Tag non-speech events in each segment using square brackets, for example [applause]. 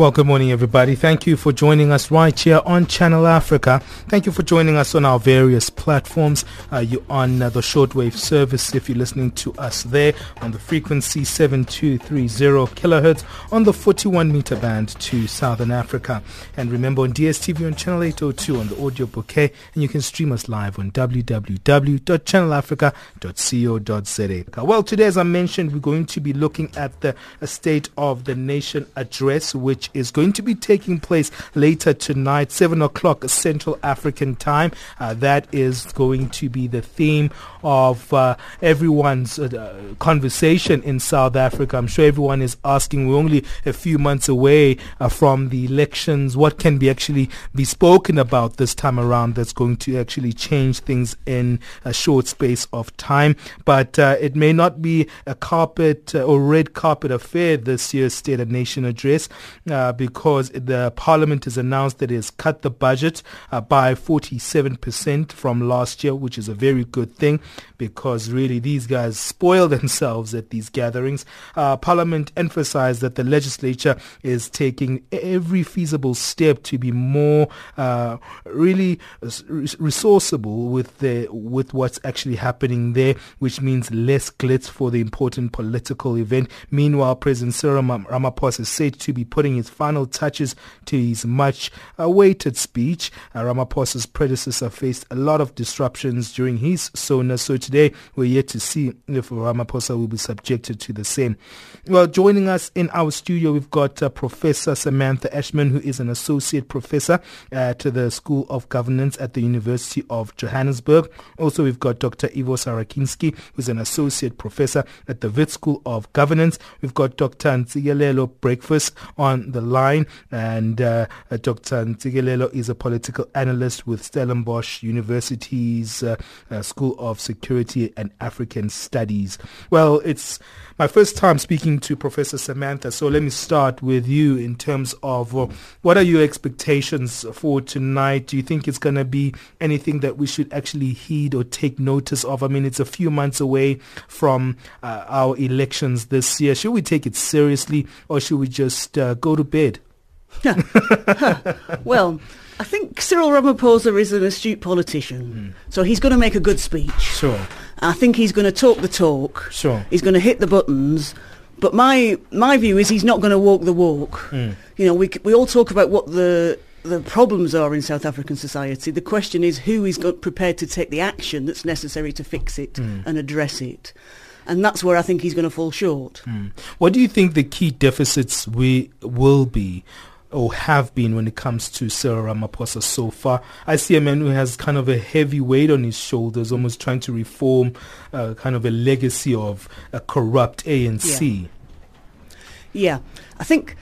Well, good morning, everybody. Thank you for joining us right here on Channel Africa. Thank you for joining us on our various platforms. Uh, you're on uh, the shortwave service if you're listening to us there on the frequency 7230 kilohertz on the 41 meter band to Southern Africa. And remember on DSTV on Channel 802 on the audio bouquet. And you can stream us live on www.channelafrica.co.za. Well, today, as I mentioned, we're going to be looking at the State of the Nation address, which is going to be taking place later tonight, 7 o'clock Central African time. Uh, that is going to be the theme of uh, everyone's uh, conversation in South Africa. I'm sure everyone is asking, we're only a few months away uh, from the elections. What can be actually be spoken about this time around that's going to actually change things in a short space of time? But uh, it may not be a carpet uh, or red carpet affair this year's State of Nation address uh, because the Parliament has announced that it has cut the budget uh, by 47% from last year, which is a very good thing because really these guys spoil [laughs] themselves at these gatherings. Uh, Parliament emphasized that the legislature is taking every feasible step to be more uh, really resourceable with the with what's actually happening there, which means less glitz for the important political event. Meanwhile, President Cyril Ramaphosa is said to be putting his final touches to his much awaited speech. Uh, Ramaphosa's predecessor faced a lot of disruptions during his SONA, so today we're yet to see if Ramaphosa will be subjected to the same. Well, joining us in our studio, we've got uh, Professor Samantha Ashman, who is an associate professor at the School of Governance at the University of Johannesburg. Also, we've got Dr. Ivor Sarakinsky, who's an associate professor at the Wits School of Governance. We've got Dr. Ntsikelelo Breakfast on the line, and uh, uh Dr. Ntsikelelo is a political analyst with Stellenbosch University's uh, uh, School of Security and African Studies. Well, it's my first time speaking to Professor Samantha, so let me start with you in terms of uh, what are your expectations for tonight? Do you think it's going to be anything that we should actually heed or take notice of? I mean, it's a few months away from uh, our elections this year. Should we take it seriously or should we just uh, go to bed? well, I think Cyril Ramaphosa is an astute politician, mm. so he's going to make a good speech. Sure. I think he's going to talk the talk. Sure. He's going to hit the buttons. But my my view is he's not going to walk the walk. Mm. You know, we we all talk about what the the problems are in South African society. The question is who is prepared to take the action that's necessary to fix it mm. and address it. And that's where I think he's going to fall short. Mm. What do you think the key deficits we will be or have been when it comes to Cyril Ramaphosa so far. I see a man who has kind of a heavy weight on his shoulders, almost trying to reform uh, kind of a legacy of a corrupt ANC. Yeah, yeah. I think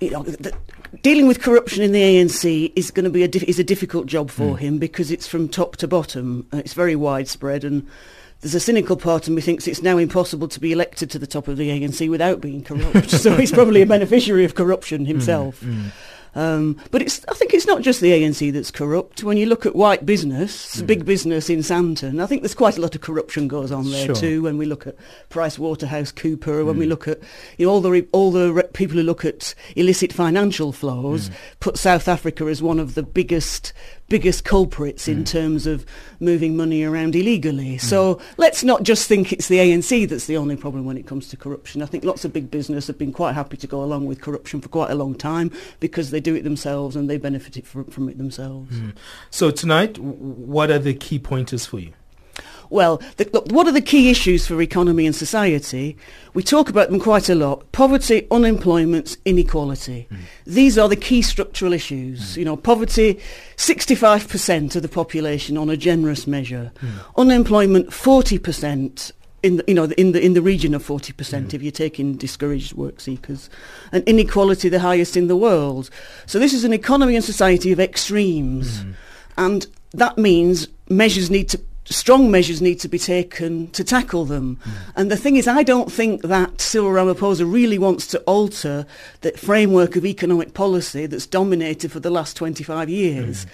you know, dealing with corruption in the ANC is going to be a is a difficult job for mm. him because it's from top to bottom. it's very widespread and there's a cynical part of me thinks it's now impossible to be elected to the top of the ANC without being corrupt. so he's probably a beneficiary of corruption hmm, himself. Mm, mm. Um, but it's, I think it's not just the ANC that's corrupt. When you look at white business, mm. big business in Sandton, I think there's quite a lot of corruption goes on there sure. too. When we look at Price Waterhouse Cooper, mm. when we hmm. look at you know all the all the re- people who look at illicit financial flows, mm. put South Africa as one of the biggest biggest culprits in hmm. terms of moving money around illegally. Hmm. So let's not just think it's the ANC that's the only problem when it comes to corruption. I think lots of big business have been quite happy to go along with corruption for quite a long time because they do it themselves and they benefit from, from it themselves. Mm. So tonight, what are the key pointers for you? Well, the, look, what are the key issues for economy and society? We talk about them quite a lot. Poverty, unemployment, inequality. Mm. These are the key structural issues. Mm. You know, poverty, 65% of the population on a generous measure. Mm. Unemployment, 40% in the, you know in the in the region of 40% mm. if you're taking discouraged work seekers and inequality the highest in the world so this is an economy and society of extremes mm. and that means measures need to strong measures need to be taken to tackle them. Mm. And the thing is, I don't think that Cyril Ramaphosa really wants to alter the framework of economic policy that's dominated for the last 25 years.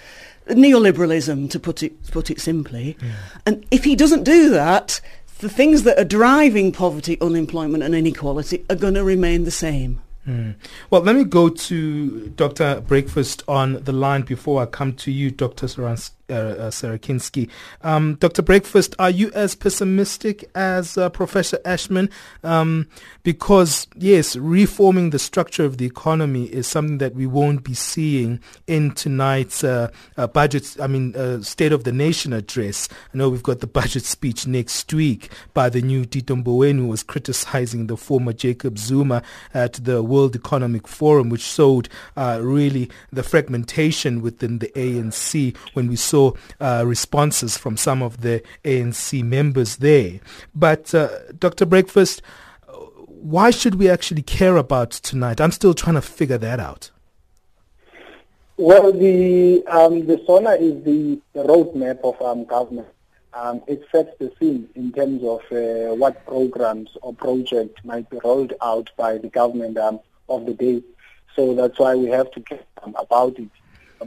Mm. Neoliberalism, to put it, put it simply. Yeah. And if he doesn't do that, the things that are driving poverty, unemployment and inequality are going to remain the same. Mm. Well, let me go to Dr. Breakfast on the line before I come to you, Dr. Sarans- uh, uh, Sarakinsky. Um, Dr. Breakfast, are you as pessimistic as uh, Professor Ashman? Um, because, yes, reforming the structure of the economy is something that we won't be seeing in tonight's uh, uh budget, I mean, uh, State of the Nation address. I know we've got the budget speech next week by the new Tito Mboweni, who was criticizing the former Jacob Zuma at the World Economic Forum, which showed really the fragmentation within the ANC when we saw uh, responses from some of the ANC members there. But uh, Dr. Breakfast, why should we actually care about tonight? I'm still trying to figure that out. Well, the um, the SONA is the, the roadmap of um, government. Um, it sets the scene in terms of uh, what programs or projects might be rolled out by the government um, of the day. So that's why we have to care um, about it.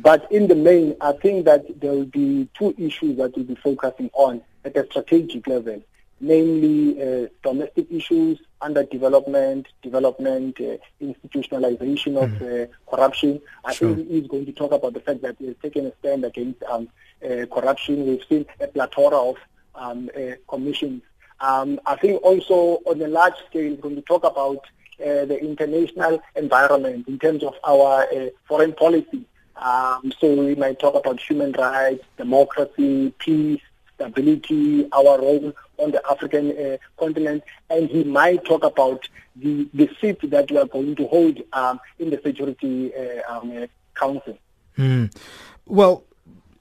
But in the main, I think that there will be two issues that we'll be focusing on at a strategic level, namely uh, domestic issues, underdevelopment, development, uh, institutionalization of mm. uh, corruption. I sure. think he's going to talk about the fact that he's taken a stand against um, uh, corruption. We've seen a plethora of um, uh, commissions. Um, I think also on a large scale, he's going to talk about uh, the international environment in terms of our foreign policy. Um, so we might talk about human rights, democracy, peace, stability, our role on the African uh, continent, and he might talk about the, the seat that we are going to hold um, in the Security uh, um, Council. Mm. Well,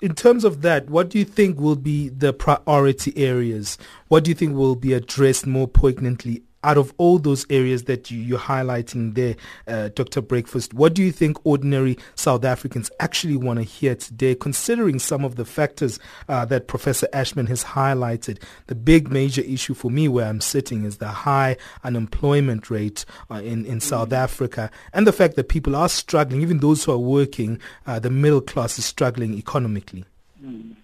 in terms of that, what do you think will be the priority areas? What do you think will be addressed more poignantly out of all those areas that you, are highlighting there, uh, Dr. Breakfast, what do you think ordinary South Africans actually want to hear today, considering some of the factors uh, that Professor Ashman has highlighted? The big major issue for me where I'm sitting is the high unemployment rate uh, in, in South mm. Africa and the fact that people are struggling, even those who are working, uh, the middle class is struggling economically. Mm.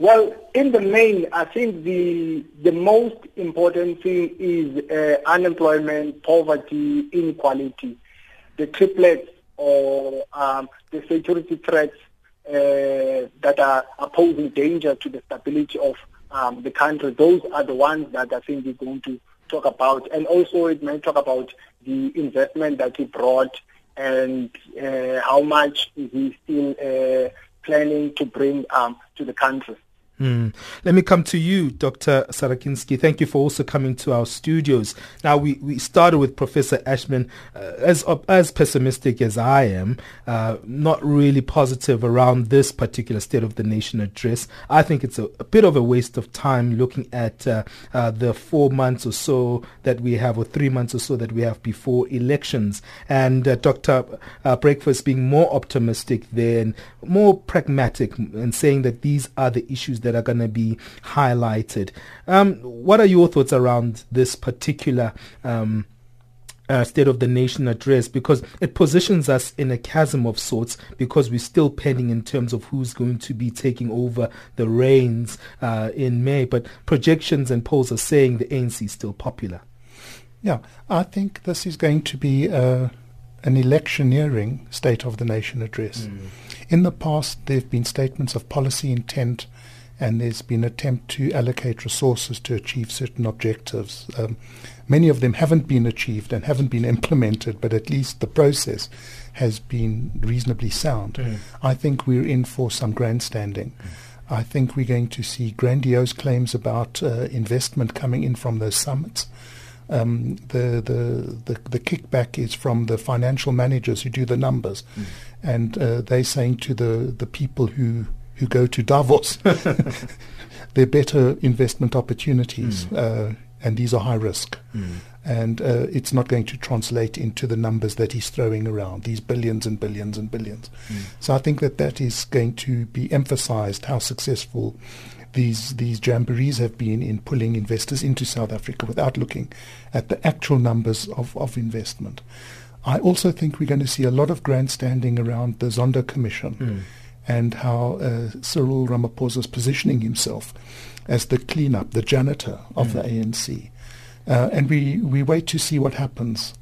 Well, in the main, I think the the most important thing is uh, unemployment, poverty, inequality, the triplets or um, the security threats uh, that are, posing danger to the stability of um, the country. Those are the ones that I think we're going to talk about, and also it may talk about the investment that he brought and uh, how much is still uh, planning to bring um, to the country. Mm. Let me come to you, Dr. Sarakinsky. Thank you for also coming to our studios. Now, we, we started with Professor Ashman, uh, as as pessimistic as I am, uh, not really positive around this particular State of the Nation address. I think it's a, a bit of a waste of time looking at uh, uh the four months or so that we have, or three months or so that we have before elections. And uh, Dr. Uh, Breakfast being more optimistic there and more pragmatic and saying that these are the issues that that are going to be highlighted. Um, what are your thoughts around this particular um, uh, State of the Nation address because it positions us in a chasm of sorts because we're still pending in terms of who's going to be taking over the reins uh, in May. But projections and polls are saying the ANC is still popular. Yeah, I think this is going to be uh, an electioneering State of the Nation address. Mm. In the past, there have been statements of policy intent and there's been an attempt to allocate resources to achieve certain objectives. Um, many of them haven't been achieved and haven't been implemented, but at least the process has been reasonably sound. Mm. I think we're in for some grandstanding. Mm. I think we're going to see grandiose claims about uh, investment coming in from those summits. Um, the, the, the, the, kickback is from the financial managers who do the numbers. Mm. And uh, they're saying to the, the people who, who go to Davos, [laughs] [laughs] they're better investment opportunities. Mm. Uh, and these are high risk. Mm. And uh, it's not going to translate into the numbers that he's throwing around, these billions and billions and billions. Mm. So I think that that is going to be emphasized how successful these these jamborees have been in pulling investors into South Africa without looking at the actual numbers of, of investment. I also think we're going to see a lot of grandstanding around the Zondo Commission mm. And how uh, Cyril Ramaphosa is positioning himself as the cleanup, the janitor of mm. the ANC. Uh, and we, we wait to see what happens.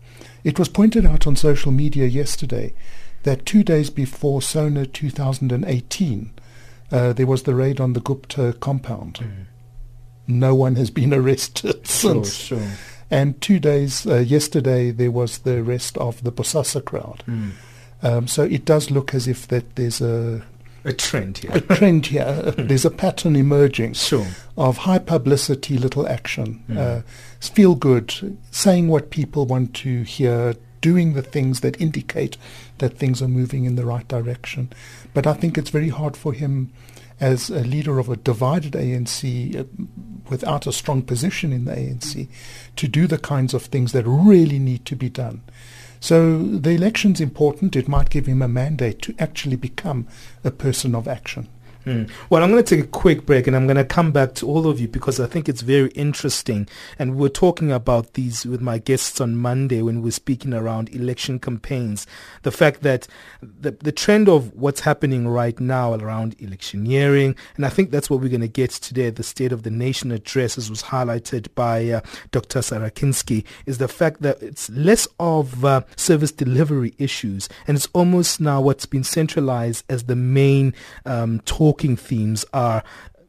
It was pointed out on social media yesterday that two days before SONA 2018, uh, there was the raid on the Gupta compound. Mm. No one has been [laughs] arrested sure, since. Sure. And two days uh, yesterday, there was the arrest of the Bosasa crowd. Mm. Um, so it does look as if that there's a a trend here. A trend here. [laughs] There's a pattern emerging sure. of high publicity, little action. Mm. Uh, feel good, saying what people want to hear, doing the things that indicate that things are moving in the right direction. But I think it's very hard for him as a leader of a divided ANC uh, without a strong position in the ANC to do the kinds of things that really need to be done. So the election's important. It might give him a mandate to actually become a person of action. Mm. Well, I'm going to take a quick break and I'm going to come back to all of you because I think it's very interesting. And we are talking about these with my guests on Monday when we are speaking around election campaigns. The fact that the, the trend of what's happening right now around electioneering, and I think that's what we're going to get today the State of the Nation address, as was highlighted by uh, Dr. Sarakinsky, is the fact that it's less of uh, service delivery issues and it's almost now what's been centralized as the main um, talk talking themes are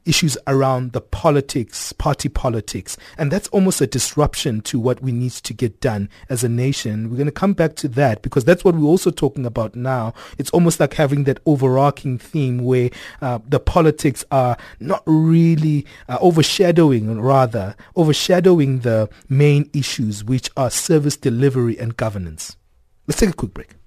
issues around the politics, party politics. And that's almost a disruption to what we need to get done as a nation. We're going to come back to that because that's what we're also talking about now. It's almost like having that overarching theme where uh, the politics are not really uh, overshadowing, rather, overshadowing the main issues, which are service delivery and governance. Let's take a quick break.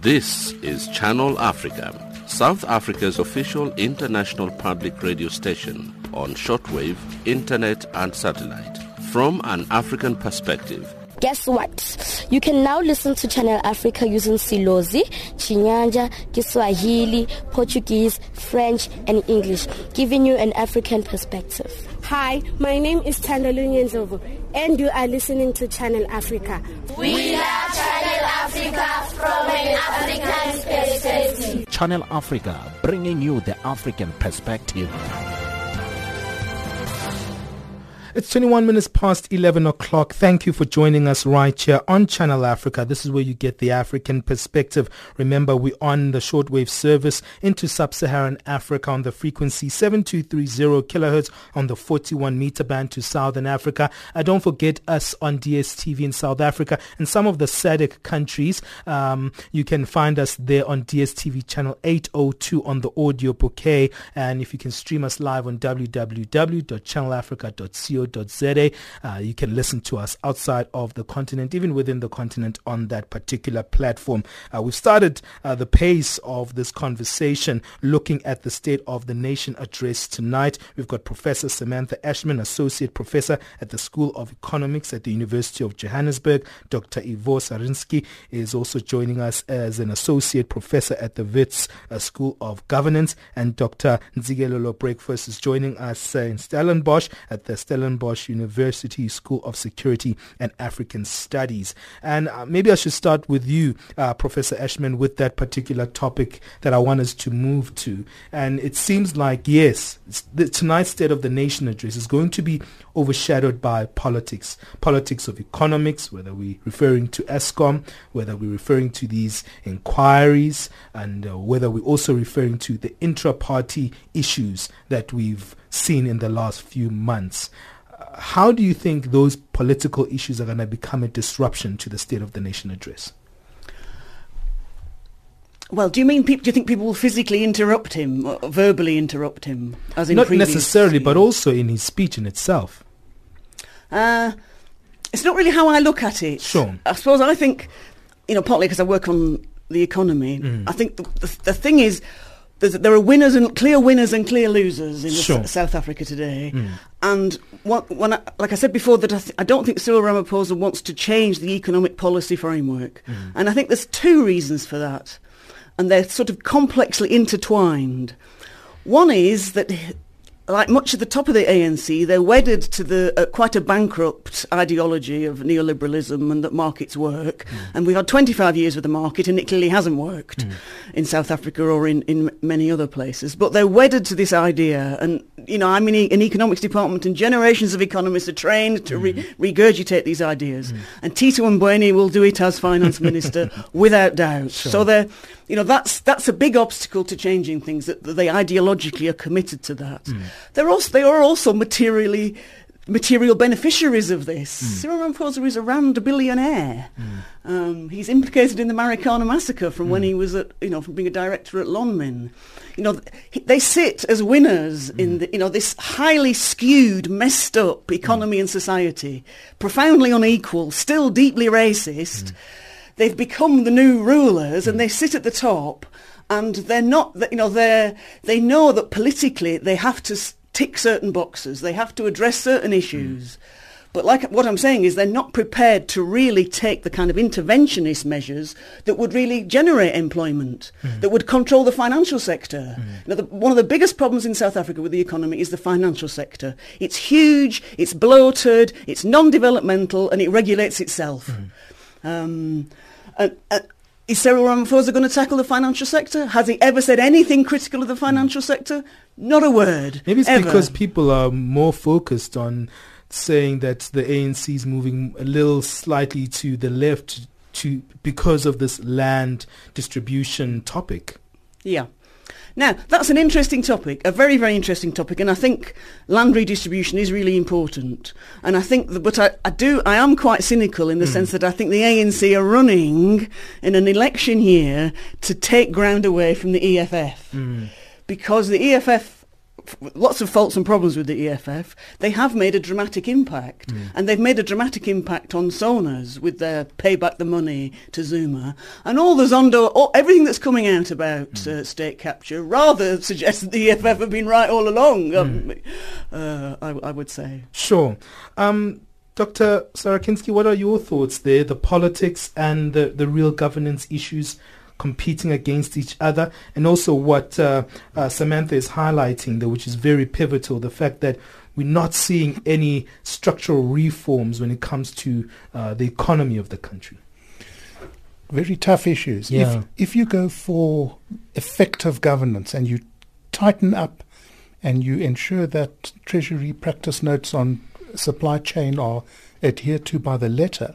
This is Channel Africa, South Africa's official international public radio station on shortwave, internet and satellite. From an African perspective, Guess what? You can now listen to Channel Africa using Silozi, Chinyanja, Kiswahili, Portuguese, French, and English, giving you an African perspective. Hi, my name is Tandolu Nyenzovo, and you are listening to Channel Africa. We love Channel Africa from an African perspective. Channel Africa, bringing you the African perspective. It's 21 minutes past 11 o'clock. Thank you for joining us right here on Channel Africa. This is where you get the African perspective. Remember, we're on the shortwave service into sub-Saharan Africa on the frequency 7230 kilohertz on the 41 meter band to Southern Africa. Uh, don't forget us on DSTV in South Africa and some of the SADC countries. Um, you can find us there on DSTV channel 802 on the audio bouquet. And if you can stream us live on www.channelafrica.co Uh, you can listen to us outside of the continent, even within the continent on that particular platform. Uh, we've started uh, the pace of this conversation looking at the State of the Nation address tonight. We've got Professor Samantha Ashman, Associate Professor at the School of Economics at the University of Johannesburg. Dr. Ivor Sarinsky is also joining us as an Associate Professor at the Wits uh, School of Governance. And Dr. Ntsikelelo Breakfast is joining us uh, in Stellenbosch at the Stellenbosch Stellenbosch University School of Security and African Studies. And uh, maybe I should start with you, uh, Professor Ashman, with that particular topic that I want us to move to. And it seems like, yes, the, tonight's State of the Nation address is going to be overshadowed by politics, politics of economics, whether we're referring to Eskom, whether we're referring to these inquiries, and uh, whether we're also referring to the intra-party issues that we've seen in the last few months how do you think those political issues are going to become a disruption to the State of the Nation address? Well, do you mean peop do you think people will physically interrupt him, or verbally interrupt him, as in Not necessarily, but also in his speech in itself. Uh, it's not really how I look at it. Sure. I suppose I think, you know, partly because I work on the economy. Mm. I think the, the, the thing is, there are winners and clear winners and clear losers in Sure. S- South Africa today. Mm. And what, when I, like I said before, that I, th- I don't think Cyril Ramaphosa wants to change the economic policy framework. Mm. And I think there's two reasons for that. And they're sort of complexly intertwined. One is that, like much at the top of the ANC, they're wedded to the uh, quite a bankrupt ideology of neoliberalism and that markets work. Hmm. And we've had 25 years with the market, and it clearly hasn't worked hmm. in South Africa or in, in many other places. But they're wedded to this idea. And, you know, I'm in e- an economics department, and generations of economists are trained to re- hmm. regurgitate these ideas. And Tito Mboweni will do it as finance [laughs] minister without doubt. So they're, you know, that's that's a big obstacle to changing things. That, they ideologically are committed to that. Hmm. They're also they are also materially material beneficiaries of this. Hmm. Cyril Ramaphosa is a rand billionaire. Hmm. Um, he's implicated in the Marikana massacre from when he was at, you know, from being a director at Lonmin. You know, th- they sit as winners in the, you know, this highly skewed, messed up economy and society, profoundly unequal, still deeply racist. They've become the new rulers and they sit at the top and they're not, you know, they're, they know that politically they have to tick certain boxes. They have to address certain issues. But like what I'm saying is they're not prepared to really take the kind of interventionist measures that would really generate employment, mm. that would control the financial sector. Mm. You know, the, one of the biggest problems in South Africa with the economy is the financial sector. It's huge, it's bloated, it's non-developmental, and it regulates itself. Mm. Um, and, and is Cyril Ramaphosa going to tackle the financial sector? Has he ever said anything critical of the financial sector? Not a word. Maybe it's ever. because people are more focused on saying that the ANC is moving a little slightly to the left to because of this land distribution topic. Yeah. Now, that's an interesting topic, a very, very interesting topic, and I think land redistribution is really important. And I think, that, but I, I do, I am quite cynical in the hmm. sense that I think the ANC are running in an election year to take ground away from the EFF. Hmm. Because the EFF, lots of faults and problems with the EFF, they have made a dramatic impact. And they've made a dramatic impact on Sonas with their pay back the money to Zuma. And all the Zondo, all, everything that's coming out about uh, state capture rather [laughs] suggests that the EFF have been right all along, um, uh, I, I would say. Sure. Um, Dr. Sarakinsky, what are your thoughts there? The politics and the, the real governance issues competing against each other, and also what uh, uh, Samantha is highlighting, there, which is very pivotal, the fact that we're not seeing any structural reforms when it comes to uh, the economy of the country. very tough issues. Yeah. If, if you go for effective governance and you tighten up and you ensure that Treasury practice notes on supply chain are adhered to by the letter,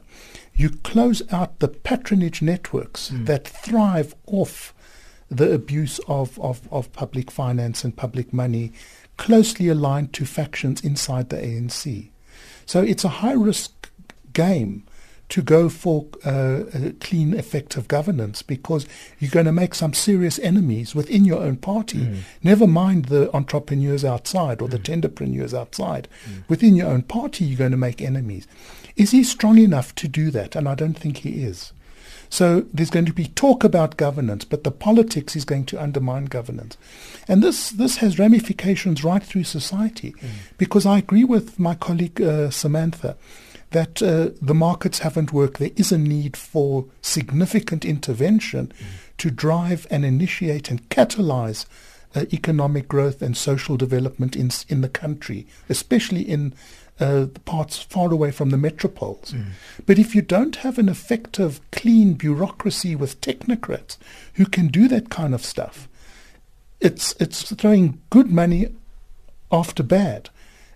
you close out the patronage networks hmm. that thrive off the abuse of, of, of public finance and public money closely aligned to factions inside the ANC. So it's a high risk game to go for uh, a clean, effective governance because you're going to make some serious enemies within your own party. Never mind the entrepreneurs outside or the tenderpreneurs outside. Within your own party, you're going to make enemies. Is he strong enough to do that? And I don't think he is. So there's going to be talk about governance, but the politics is going to undermine governance. And this, this has ramifications right through society because I agree with my colleague uh, Samantha that uh, the markets haven't worked. There is a need for significant intervention to drive and initiate and catalyze uh, economic growth and social development in, in the country, especially in uh, the parts far away from the metropoles. But if you don't have an effective, clean bureaucracy with technocrats who can do that kind of stuff, it's it's throwing good money after bad.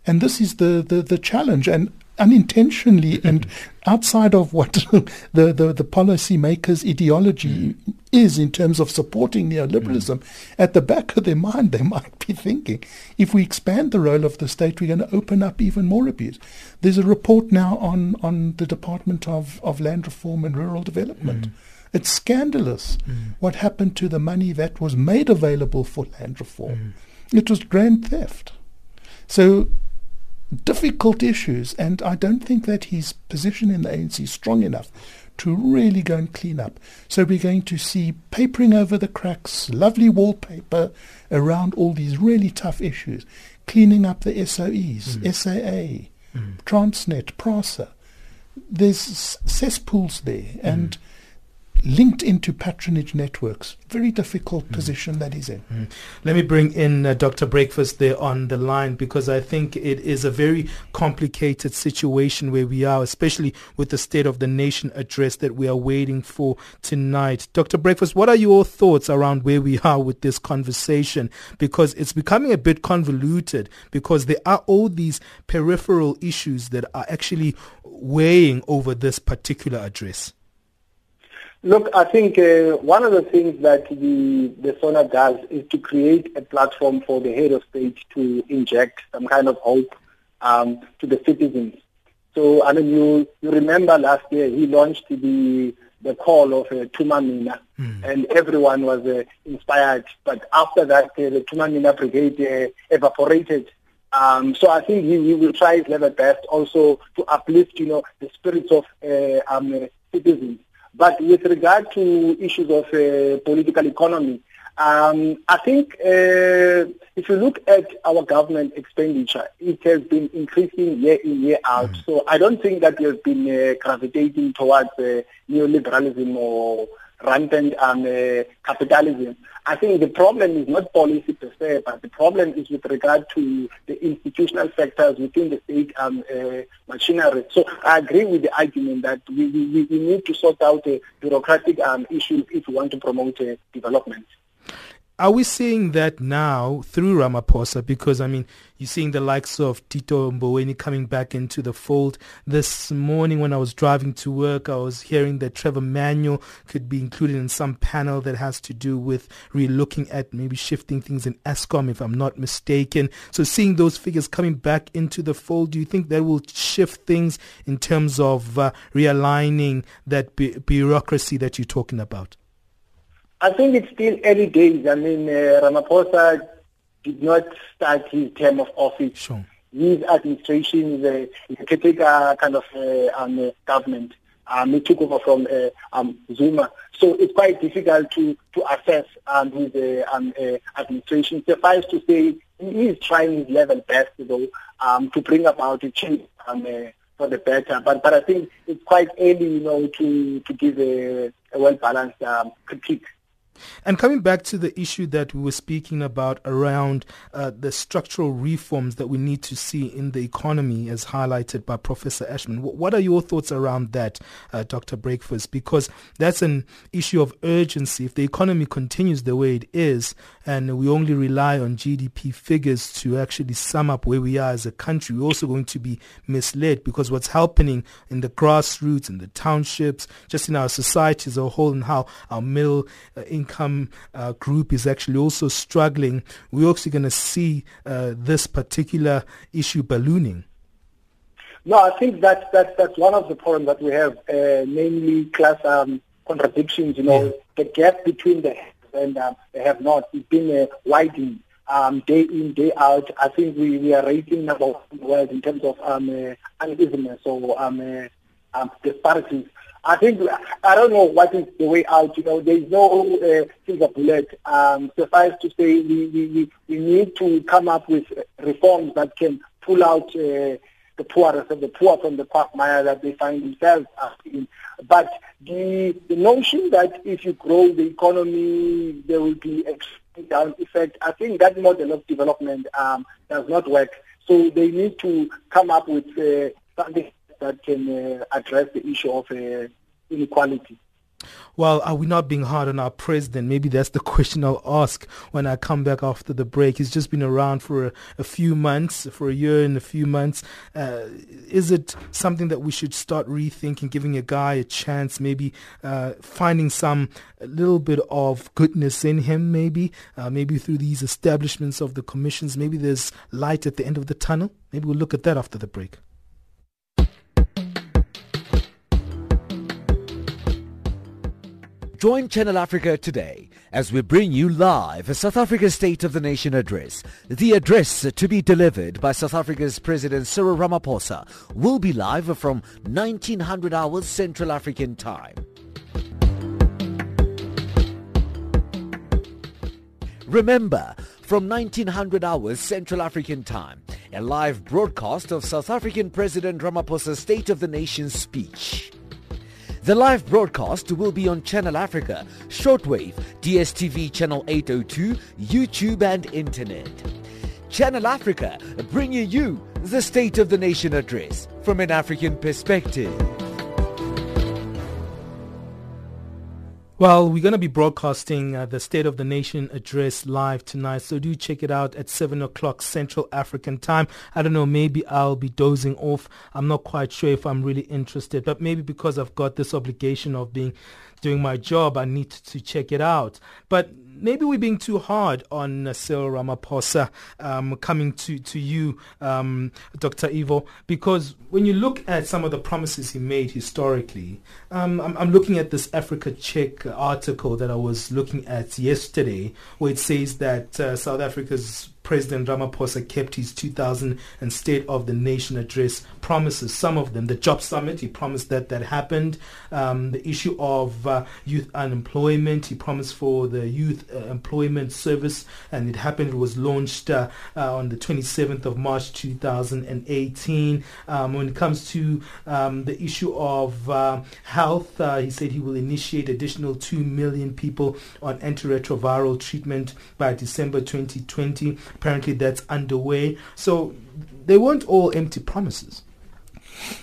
And this is the, the, the challenge. And unintentionally [laughs] and outside of what [laughs] the, the, the policymakers' ideology is in terms of supporting neoliberalism, at the back of their mind they [laughs] might be thinking, if we expand the role of the state, we're going to open up even more abuse. There's a report now on, on the Department of, of Land Reform and Rural Development. It's scandalous mm. what happened to the money that was made available for land reform. Mm. It was grand theft. So difficult issues, and I don't think that his position in the ANC is strong enough to really go and clean up. So we're going to see papering over the cracks, lovely wallpaper around all these really tough issues, cleaning up the SOEs, mm. SAA, mm. Transnet, PRASA. There's cesspools there, and mm linked into patronage networks. Very difficult mm. position that he's in. Mm. Let me bring in uh, Dr. Breakfast there on the line because I think it is a very complicated situation where we are, especially with the State of the Nation address that we are waiting for tonight. Dr. Breakfast, what are your thoughts around where we are with this conversation? Because it's becoming a bit convoluted because there are all these peripheral issues that are actually weighing over this particular address. Look, I think uh, one of the things that the, the SONA does is to create a platform for the head of state to inject some kind of hope um, to the citizens. So, I mean, you, you remember last year he launched the the call of uh, Thuma Mina, mm. and everyone was uh, inspired. But after that, uh, the Thuma Mina brigade uh, evaporated. Um, so I think he, he, will try his level best also to uplift, you know, the spirits of uh, um, citizens. But with regard to issues of uh, political economy, um, I think uh, if you look at our government expenditure, it has been increasing year in, year out. Mm. So I don't think that we have been uh, gravitating towards uh, neoliberalism or rampant um, uh, capitalism. I think the problem is not policy per se, but the problem is with regard to the institutional factors within the state um, uh, machinery. So I agree with the argument that we, we, we need to sort out the bureaucratic um, issues if we want to promote uh, development. Are we seeing that now through Ramaphosa? Because, I mean, you're seeing the likes of Tito Mboweni coming back into the fold. This morning when I was driving to work, I was hearing that Trevor Manuel could be included in some panel that has to do with relooking at maybe shifting things in Eskom, if I'm not mistaken. So seeing those figures coming back into the fold, do you think that will shift things in terms of uh, realigning that bu- bureaucracy that you're talking about? I think it's still early days. I mean, uh, Ramaphosa did not start his term of office. Sure. His administration is a, caretaker kind of uh, um, government. Um, he took over from uh, um, Zuma. So it's quite difficult to, to assess um, his uh, um, uh, administration. Suffice to say, he is trying his level best, though, um, to bring about a change um, uh, for the better. But but I think it's quite early, you know, to, to give a, a well-balanced um, critique and coming back to the issue that we were speaking about around uh, the structural reforms that we need to see in the economy, as highlighted by Professor Ashman, what are your thoughts around that, uh, Dr. Breakfast? Because that's an issue of urgency. If the economy continues the way it is, and we only rely on GDP figures to actually sum up where we are as a country, we're also going to be misled because what's happening in the grassroots, in the townships, just in our society as a whole, and how our middle uh, income uh, group is actually also struggling, we're also going to see uh, this particular issue ballooning. No, I think that's, that's, that's one of the problems that we have, uh, namely class um, contradictions, you know, yeah. the gap between the and um, they have not. It's been uh, widening um, day in, day out. I think we, we are rating number one in the world in terms of um, uh, unevenness or um, uh, um, disparities. I think I don't know what is the way out. You know, there is no uh, silver bullet. Um, suffice to say, we, we, we need to come up with reforms that can pull out uh, the poorest the poor from the quagmire that they find themselves in. But the, the notion that if you grow the economy, there will be a down effect, I think that model of development um, does not work. So they need to come up with uh, something that can uh, address the issue of uh, inequality. Well, are we not being hard on our president? Maybe that's the [laughs] question I'll ask when I come back after the break. He's just been around for a, a few months, for a year and a few months. Uh, is it something that we should start rethinking, giving a guy a chance, maybe uh, finding some little bit of goodness in him, maybe, uh, maybe through these establishments of the commissions? Maybe there's light at the end of the tunnel. Maybe we'll look at that after the break. Join Channel Africa today as we bring you live a South Africa State of the Nation address. The address to be delivered by South Africa's President Cyril Ramaphosa will be live from 1900 hours Central African Time. Remember, from 1900 hours Central African Time, a live broadcast of South African President Ramaphosa's State of the Nation speech. The live broadcast will be on Channel Africa, Shortwave, DSTV Channel 802, YouTube and Internet. Channel Africa bringing you the State of the Nation address from an African perspective. Well, we're going to be broadcasting uh, the State of the Nation address live tonight, so do check it out at 7 o'clock Central African time. I don't know, maybe I'll be dozing off. I'm not quite sure if I'm really interested, but maybe because I've got this obligation of being doing my job, I need to check it out. But maybe we're being too hard on Cyril Ramaphosa um, coming to, to you, um, Dr. Ivor, because when you look at some of the promises he made historically, um, I'm, I'm, looking at this Africa Check article that I was looking at yesterday, where it says that uh, South Africa's President Ramaphosa kept his 2000 and State of the Nation address promises. Some of them, the job summit, he promised that that happened. Um, the issue of uh, youth unemployment, he promised for the youth uh, employment service, and it happened. It was launched uh, uh on the 27th of March 2018. Um, when it comes to um, the issue of uh, health, he said he will initiate additional 2 million people on antiretroviral treatment by December 2020. Apparently, that's underway. So they weren't all empty promises.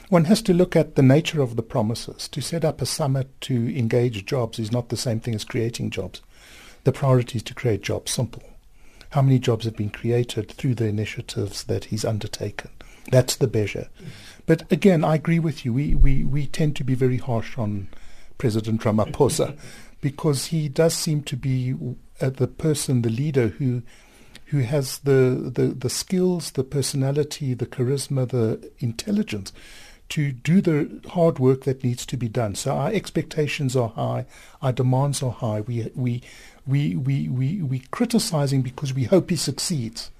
One has to look at the nature of the promises. To set up a summit to engage jobs is not the same thing as creating jobs. The priority is to create jobs. Simple. How many jobs have been created through the initiatives that he's undertaken? That's the measure. But again, I agree with you. We, we, we tend to be very harsh on President Ramaphosa [laughs] because he does seem to be uh, the person, the leader who who has the, the, the skills, the personality, the charisma, the intelligence to do the hard work that needs to be done. So our expectations are high, our demands are high. We we we we we we criticizing because we hope he succeeds,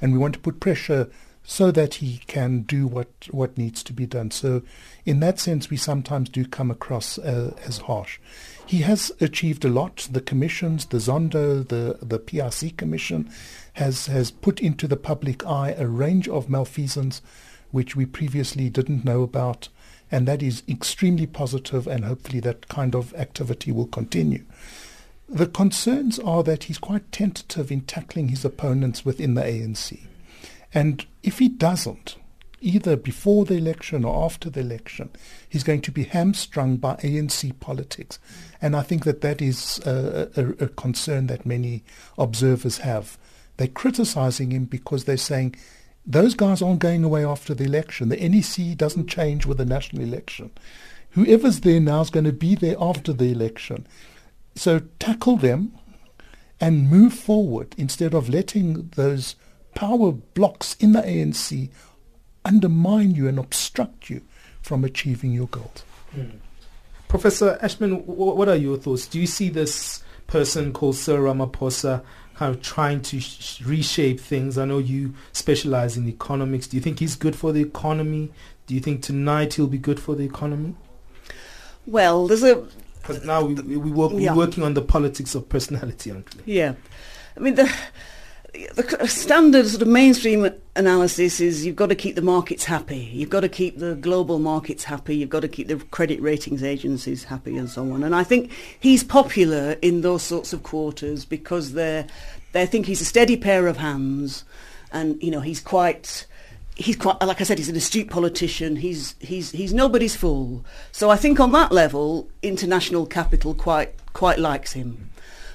and we want to put pressure so that he can do what what needs to be done. So, in that sense, we sometimes do come across uh, as harsh. He has achieved a lot. The commissions, the Zondo, the the PRC commission, has has put into the public eye a range of malfeasance which we previously didn't know about, and that is extremely positive. positive, and hopefully that kind of activity will continue. The concerns are that he's quite tentative in tackling his opponents within the ANC. And if he doesn't, either before the election or after the election, he's going to be hamstrung by ANC politics. And I think that that is a, a, a concern that many observers have. They're criticizing him because they're saying those guys aren't going away after the election. The NEC doesn't change with the national election. Whoever's there now is going to be there after the election. So tackle them and move forward instead of letting those power blocks in the ANC undermine you and obstruct you from achieving your goals. Mm. Professor Ashman, what are your thoughts? Do you see this person called Cyril Ramaphosa kind of trying to sh- reshape things. I know you specialize in economics. Do you think he's good for the economy? Do you think tonight he'll be good for the economy? Well, there's a because now we, we, work, yeah. we're working on the politics of personality, aren't we? Yeah, I mean the the standard sort of mainstream analysis is you've got to keep the markets happy, you've got to keep the global markets happy, you've got to keep the credit ratings agencies happy, and so on. And I think he's popular in those sorts of quarters because they they think he's a steady pair of hands, and you know he's quite. He's quite, like I said, he's an astute politician. He's he's he's nobody's fool. So I think on that level, international capital quite quite likes him.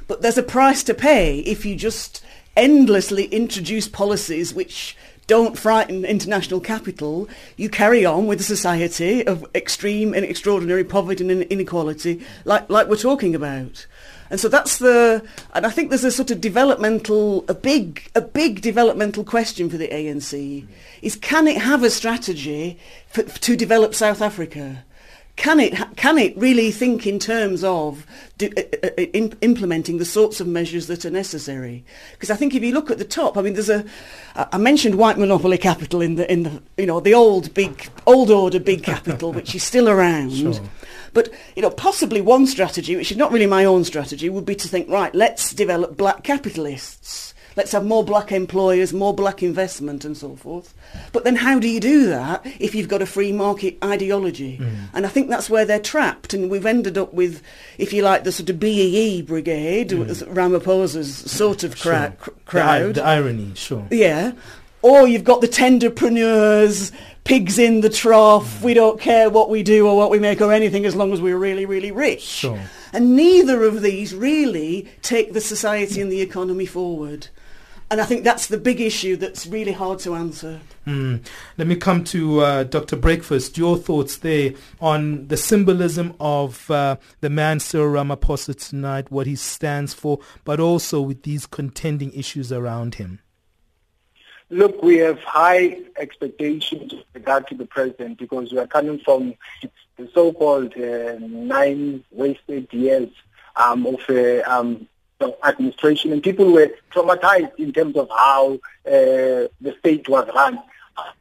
But there's a price to pay if you just endlessly introduce policies which don't frighten international capital, you carry on with a society of extreme and extraordinary poverty and inequality like, like we're talking about. And so that's the, and I think there's a sort of developmental, a big, a big developmental question for the ANC is can it have a strategy for, to develop South Africa? Can it can it really think in terms of do, uh, uh, uh, in, implementing the sorts of measures that are necessary? Because I think if you look at the top, I mean, there's a I mentioned white monopoly capital in the in the you know the old big old order big capital, which is still around. [laughs] Sure. But you know, possibly one strategy, which is not really my own strategy, would be to think, right, let's develop black capitalists let's have more black employers, more black investment and so forth. But then how do you do that if you've got a free market ideology? Mm. And I think that's where they're trapped. And we've ended up with, if you like, the sort of BEE brigade, mm. Ramaphosa's sort of cra- sure. crowd. The, the irony, sure. Yeah. Or you've got the tenderpreneurs, pigs in the trough, mm. we don't care what we do or what we make or anything as long as we're really, really rich. Sure. And neither of these really take the society and the economy forward. And I think that's the big issue that's really hard to answer. Mm. Let me come to uh, Dr. Breakfast. Your thoughts there on the symbolism of uh, the man Cyril Ramaphosa tonight, what he stands for, but also with these contending issues around him. Look, we have high expectations with regard to the president because we are coming from the so-called uh, nine wasted years um, of uh, um, administration, and people were traumatized in terms of how uh, the state was run.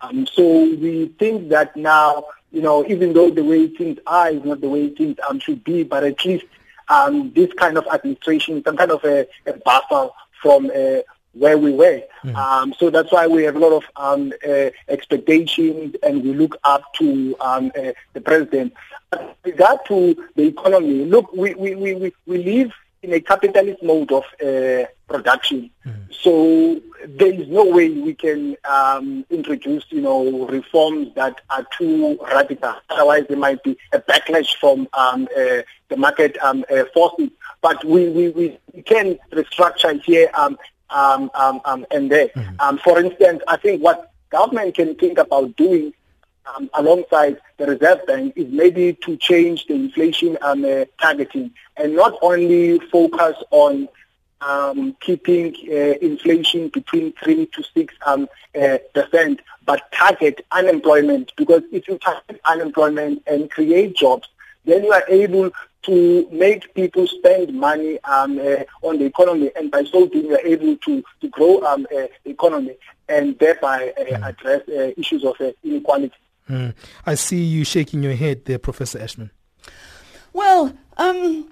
Um, so we think that now, you know, even though the way things are is not the way things um, should be, but at least um, this kind of administration, some kind of a, a buffer from uh, where we were. Mm. Um, so that's why we have a lot of um, uh, expectations and we look up to um, uh, the president. With regard to the economy, look, we, we, we, we live in a capitalist mode of uh, production. Mm. So there is no way we can um, introduce, you know, reforms that are too radical. Otherwise, there might be a backlash from um, uh, the market um, uh, forces. But we, we, we can restructure here um, um, um, and there. Mm. for instance, I think what government can think about doing um, alongside the Reserve Bank is maybe to change the inflation um, uh, targeting and not only focus on um, keeping uh, inflation between 3 to 6 um, uh, percent, but target unemployment because if you target unemployment and create jobs, then you are able to make people spend money um, uh, on the economy, and by so doing, you are able to, to grow um, uh, the economy and thereby uh, mm. address uh, issues of uh, inequality. Mm. I see you shaking your head there, Professor Ashman. Well, um,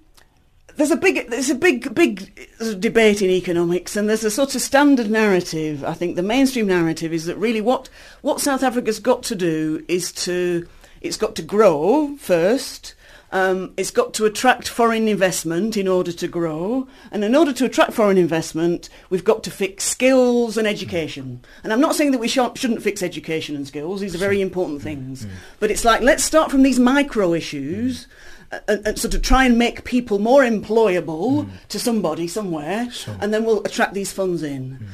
there's a big there's a big big debate in economics, and there's a sort of standard narrative. I think the mainstream narrative is that really what what South Africa's got to do is to it's got to grow first. Um, it's got to attract foreign investment in order to grow. And in order to attract foreign investment, we've got to fix skills and education. And I'm not saying that we sh- shouldn't fix education and skills. These are very important things. Mm. But it's like, let's start from these micro issues. And, and, sort of try and make people more employable mm. to somebody somewhere, sure. and then we'll attract these funds in.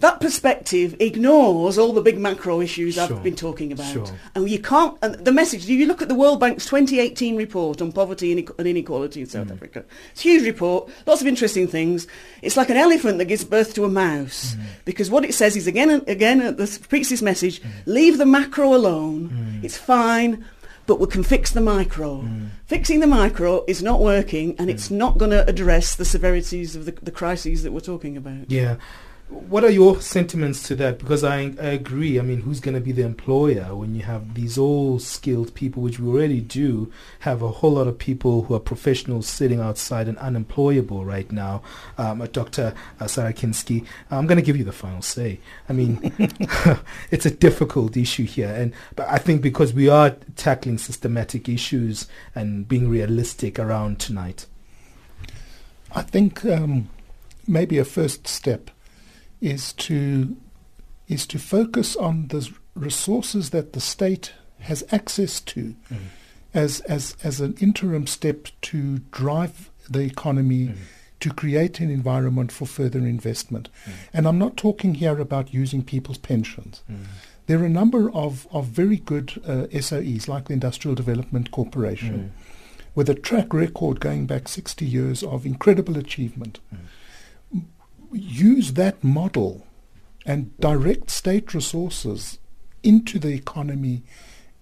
That perspective ignores all the big macro issues sure. I've been talking about. Sure. And you can't, and the message, if you look at the World Bank's 2018 report on poverty and inequality in South mm. Africa. It's a huge report, lots of interesting things. It's like an elephant that gives birth to a mouse. Mm. Because what it says is, again and again, the repeats this message, mm. leave the macro alone. Mm. It's fine but we can fix the micro. Mm. Fixing the micro is not working and mm. it's not going to address the severities of the, the crises that we're talking about. Yeah. What are your sentiments to that? Because I, I agree. I mean, who's going to be the employer when you have these all skilled people, which we already do have a whole lot of people who are professionals sitting outside and unemployable right now. Um, Dr. Uh, Sarakinsky, I'm going to give you the final say. I mean, [laughs] [laughs] it's a difficult issue here, and but I think because we are tackling systematic issues and being realistic around tonight. I think um, maybe a first step is to is to focus on the resources that the state has access to mm. as as as an interim step to drive the economy mm. to create an environment for further investment. Mm. And I'm not talking here about using people's pensions. There are a number of, of very good uh, SOEs like the Industrial Development Corporation with a track record going back 60 years of incredible achievement. Use that model and direct state resources into the economy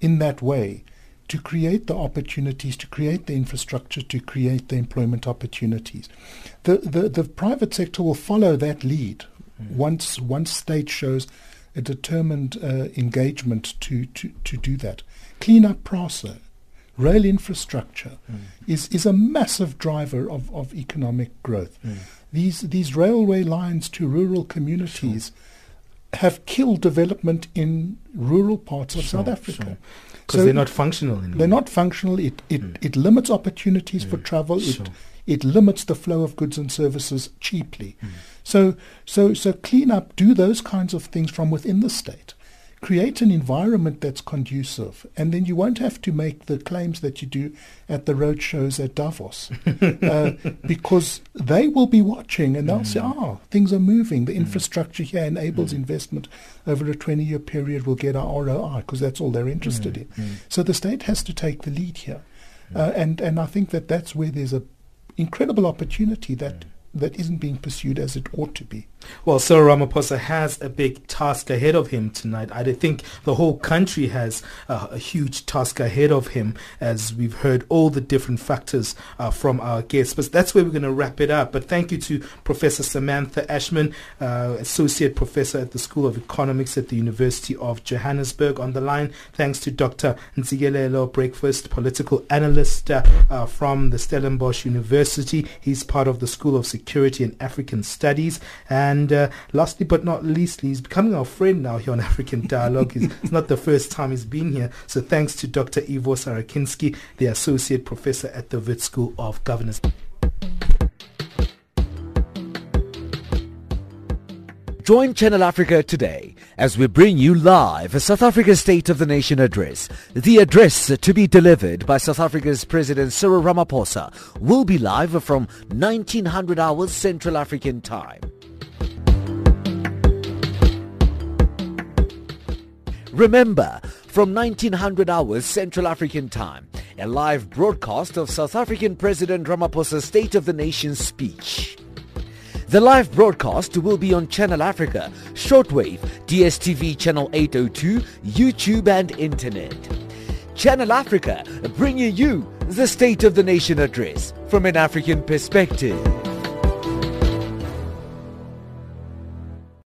in that way to create the opportunities, to create the infrastructure, to create the employment opportunities. The, the, the private sector will follow that lead mm. once, once state shows a determined uh, engagement to, to, to do that. Clean up PRASA, rail infrastructure mm. is, is a massive driver of, of economic growth. Mm. These, these railway lines to rural communities sure. have killed development in rural parts of sure, South Africa. Because so they're not functional anymore. They're not functional. It it, mm. it limits opportunities mm. for travel. Sure. It it limits the flow of goods and services cheaply. Mm. So so so clean up, do those kinds of things from within the state create an environment that's conducive, and then you won't have to make the claims that you do at the road shows at Davos, [laughs] uh, because they will be watching and they'll mm. say, "Oh, things are moving. The mm. infrastructure here enables mm. investment over a 20-year period. We'll get our ROI because that's all they're interested mm. in." Mm. So the state has to take the lead here, mm. uh, and and I think that that's where there's a incredible opportunity that that isn't being pursued as it ought to be. Well, Cyril Ramaphosa has a big task ahead of him tonight. I think the whole country has uh, a huge task ahead of him as we've heard all the different factors uh, from our guests. But that's where we're going to wrap it up. But thank you to Professor Samantha Ashman, uh, Associate Professor at the School of Economics at the University of Johannesburg on the line. Thanks to Dr. Ntsikelelo Breakfast, political analyst uh, uh, from the Stellenbosch University. He's part of the School of Security and African Studies. And and uh, lastly but not leastly, he's becoming our friend now here on [laughs] African Dialogue. it's not the first time he's been here. So thanks to Dr. Ivor Sarakinsky, the Associate Professor at the Wits School of Governance. Join Channel Africa today as we bring you live a South Africa State of the Nation address. The address to be delivered by South Africa's President Cyril Ramaphosa will be live from 1900 hours Central African Time. Remember, from 1900 hours Central African Time, a live broadcast of South African President Ramaphosa's State of the Nation speech. The live broadcast will be on Channel Africa, shortwave, DSTV channel 802, YouTube and internet. Channel Africa bringing you the State of the Nation address from an African perspective.